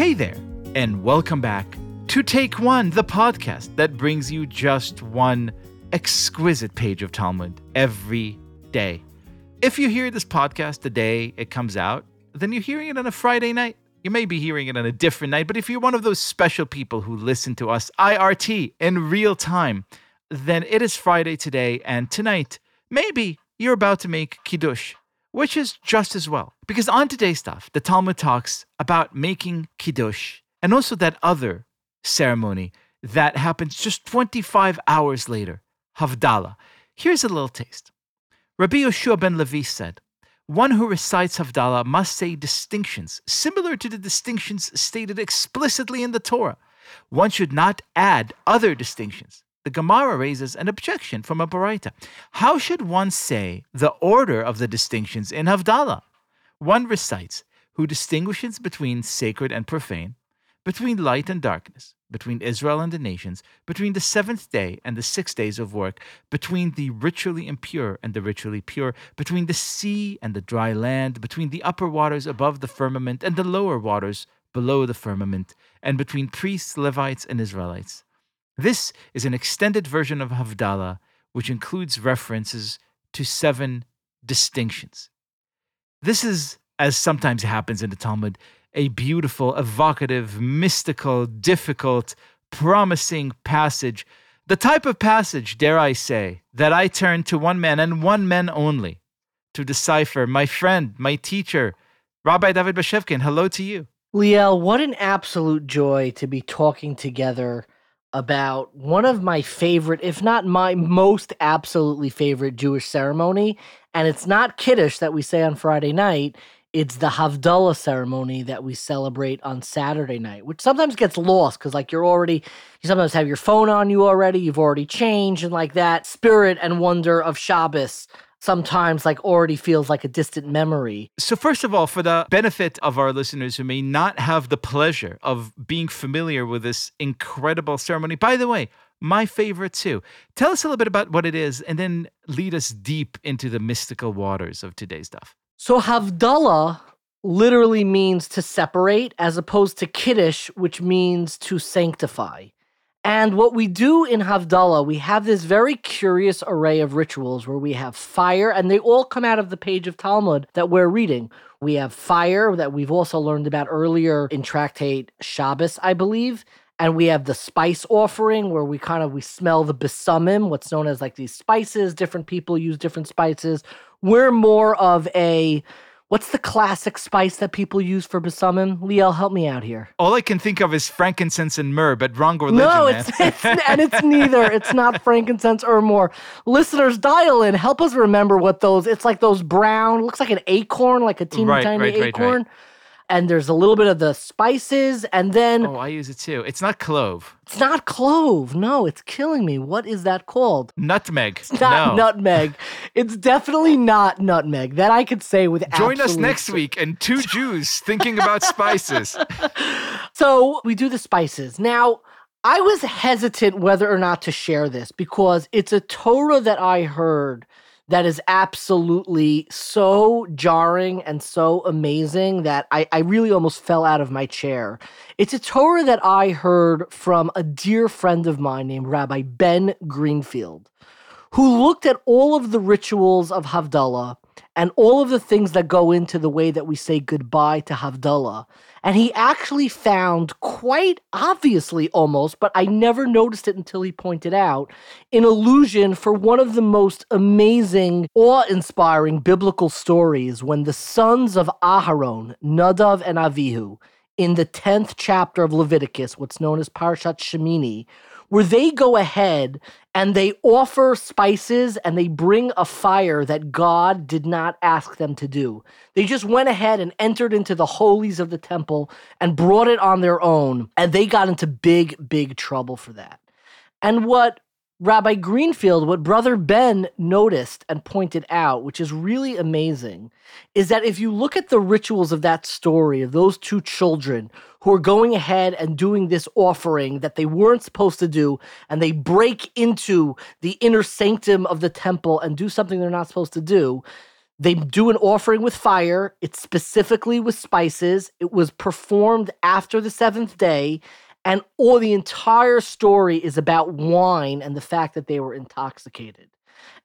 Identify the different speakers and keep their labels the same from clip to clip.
Speaker 1: Hey there, and welcome back to Take One, the podcast that brings you just one exquisite page of Talmud every day. If you hear this podcast the day it comes out, then you're hearing it on a Friday night. You may be hearing it on a different night, but if you're one of those special people who listen to us IRT in real time, then it is Friday today, and tonight, maybe you're about to make Kiddush, which is just as well. Because on today's daf, the Talmud talks about making Kiddush and also that other ceremony that happens just 25 hours later, Havdalah. Here's a little taste. Rabbi Yoshua ben Levi said, one who recites Havdalah must say distinctions similar to the distinctions stated explicitly in the Torah. One should not add other distinctions. The Gemara raises an objection from a Baraita. How should one say the order of the distinctions in Havdalah? One recites, who distinguishes between sacred and profane, between light and darkness, between Israel and the nations, between the seventh day and the six days of work, between the ritually impure and the ritually pure, between the sea and the dry land, between the upper waters above the firmament and the lower waters below the firmament, and between priests, Levites, and Israelites. This is an extended version of Havdalah, which includes references to seven distinctions. This is, as sometimes happens in the Talmud, a beautiful, evocative, mystical, difficult, promising passage. The type of passage, dare I say, that I turn to one man and one man only to decipher. My friend, my teacher, Rabbi David Bashevkin, hello to you.
Speaker 2: Liel, what an absolute joy to be talking together about one of my favorite, if not my most absolutely favorite Jewish ceremony. And it's not Kiddush that we say on Friday night. It's the Havdalah ceremony that we celebrate on Saturday night, which sometimes gets lost because, like, you're already, you sometimes have your phone on you already, you've already changed, and like that spirit and wonder of Shabbos sometimes like already feels like a distant memory.
Speaker 1: So first of all, for the benefit of our listeners who may not have the pleasure of being familiar with this incredible ceremony, by the way, my favorite too. Tell us a little bit about what it is and then lead us deep into the mystical waters of today's daf.
Speaker 2: So Havdalah literally means to separate as opposed to Kiddush, which means to sanctify. And what we do in Havdalah, we have this very curious array of rituals where we have fire, and they all come out of the page of Talmud that we're reading. We have fire that we've also learned about earlier in Tractate Shabbos, I believe. And we have the spice offering where we kind of we smell the besumim, what's known as like these spices. Different people use different spices. We're more of a What's the classic spice that people use for besumim? Liel, help me out here.
Speaker 1: All I can think of is frankincense and myrrh, but wrong religion.
Speaker 2: No, it's, it's and it's neither. It's not frankincense or myrrh. Listeners, dial in. Help us remember what those. It's like those brown. Looks like an acorn, like a teeny
Speaker 1: Right,
Speaker 2: tiny
Speaker 1: right,
Speaker 2: acorn.
Speaker 1: right.
Speaker 2: And there's a little bit of the spices, and then
Speaker 1: Oh, I use it too. It's not clove.
Speaker 2: it's not clove. No, it's killing me. What is that called?
Speaker 1: Nutmeg.
Speaker 2: It's not
Speaker 1: no.
Speaker 2: nutmeg. It's definitely not nutmeg. That I could say with
Speaker 1: Join us
Speaker 2: absolute
Speaker 1: next week and two Jews thinking about spices.
Speaker 2: So we do the spices. Now, I was hesitant whether or not to share this because it's a Torah that I heard that is absolutely so jarring and so amazing that I, I really almost fell out of my chair. It's a Torah that I heard from a dear friend of mine named Rabbi Ben Greenfield, who looked at all of the rituals of Havdalah and all of the things that go into the way that we say goodbye to Havdalah. And he actually found quite obviously almost, but I never noticed it until he pointed out, an allusion for one of the most amazing, awe inspiring biblical stories when the sons of Aharon, Nadav and Avihu, in the 10th chapter of Leviticus, what's known as Parshat Shemini, where they go ahead and they offer spices and they bring a fire that God did not ask them to do. They just went ahead and entered into the holies of the temple and brought it on their own, and they got into big, big trouble for that. And what Rabbi Greenfield, what Brother Ben noticed and pointed out, which is really amazing, is that if you look at the rituals of that story of those two children who are going ahead and doing this offering that they weren't supposed to do, and they break into the inner sanctum of the temple and do something they're not supposed to do, They do an offering with fire. It's specifically with spices. It was performed after the seventh day. And all the entire story is about wine and the fact that they were intoxicated.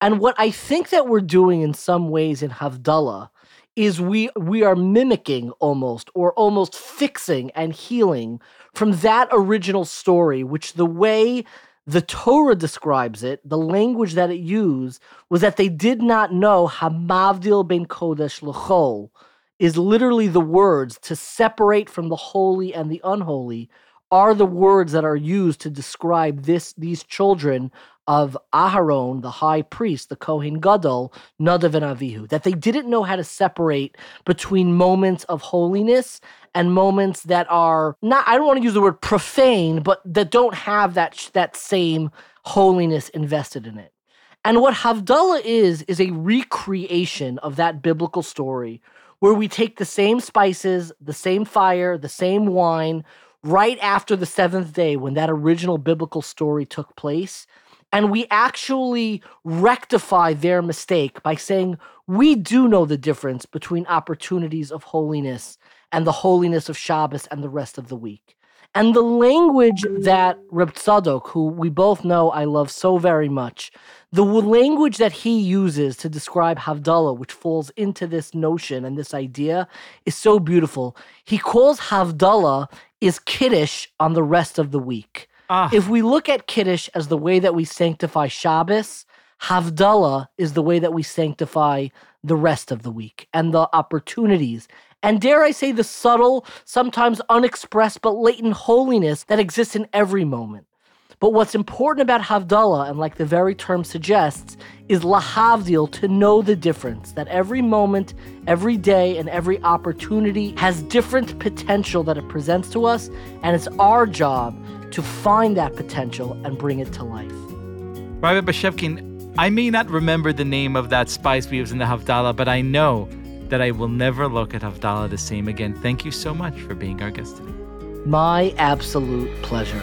Speaker 2: And what I think that we're doing in some ways in Havdalah is we we are mimicking almost or almost fixing and healing from that original story, which the way the Torah describes it, the language that it used was that they did not know Hamavdil ben Kodesh L'chol is literally the words to separate from the holy and the unholy are the words that are used to describe this these children of Aharon, the high priest, the Kohen Gadol, Nadav and Avihu, that they didn't know how to separate between moments of holiness and moments that are not I don't want to use the word profane, but that don't have that that same holiness invested in it. And what Havdalah is is a recreation of that biblical story where we take the same spices, the same fire, the same wine right after the seventh day when that original biblical story took place. And we actually rectify their mistake by saying, we do know the difference between opportunities of holiness and the holiness of Shabbos and the rest of the week. And the language that Reb Tzadok, who we both know I love so very much, the language that he uses to describe Havdalah, which falls into this notion and this idea, is so beautiful. He calls Havdalah is Kiddush on the rest of the week. Ah. If we look at Kiddush as the way that we sanctify Shabbos, Havdalah is the way that we sanctify the rest of the week and the opportunities and dare I say the subtle, sometimes unexpressed but latent holiness that exists in every moment. But what's important about Havdalah, and like the very term suggests, is lahavdil, to know the difference, that every moment, every day, and every opportunity has different potential that it presents to us, and it's our job to find that potential and bring it to life.
Speaker 1: Rabbi Bashevkin, I may not remember the name of that spice we use in the Havdalah, but I know that I will never look at Havdalah the same again. Thank you so much for being our guest today.
Speaker 2: My absolute pleasure.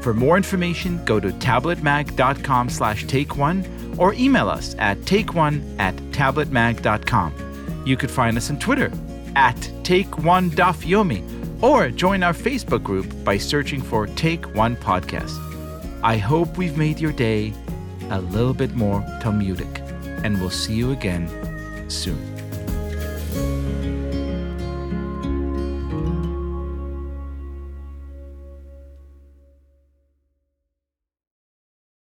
Speaker 1: For more information, go to tabletmag.com slash take one or email us at takeone at tabletmag.com. You could find us on Twitter at take one or join our Facebook group by searching for Take One Podcast. I hope we've made your day a little bit more Talmudic, and we'll see you again soon.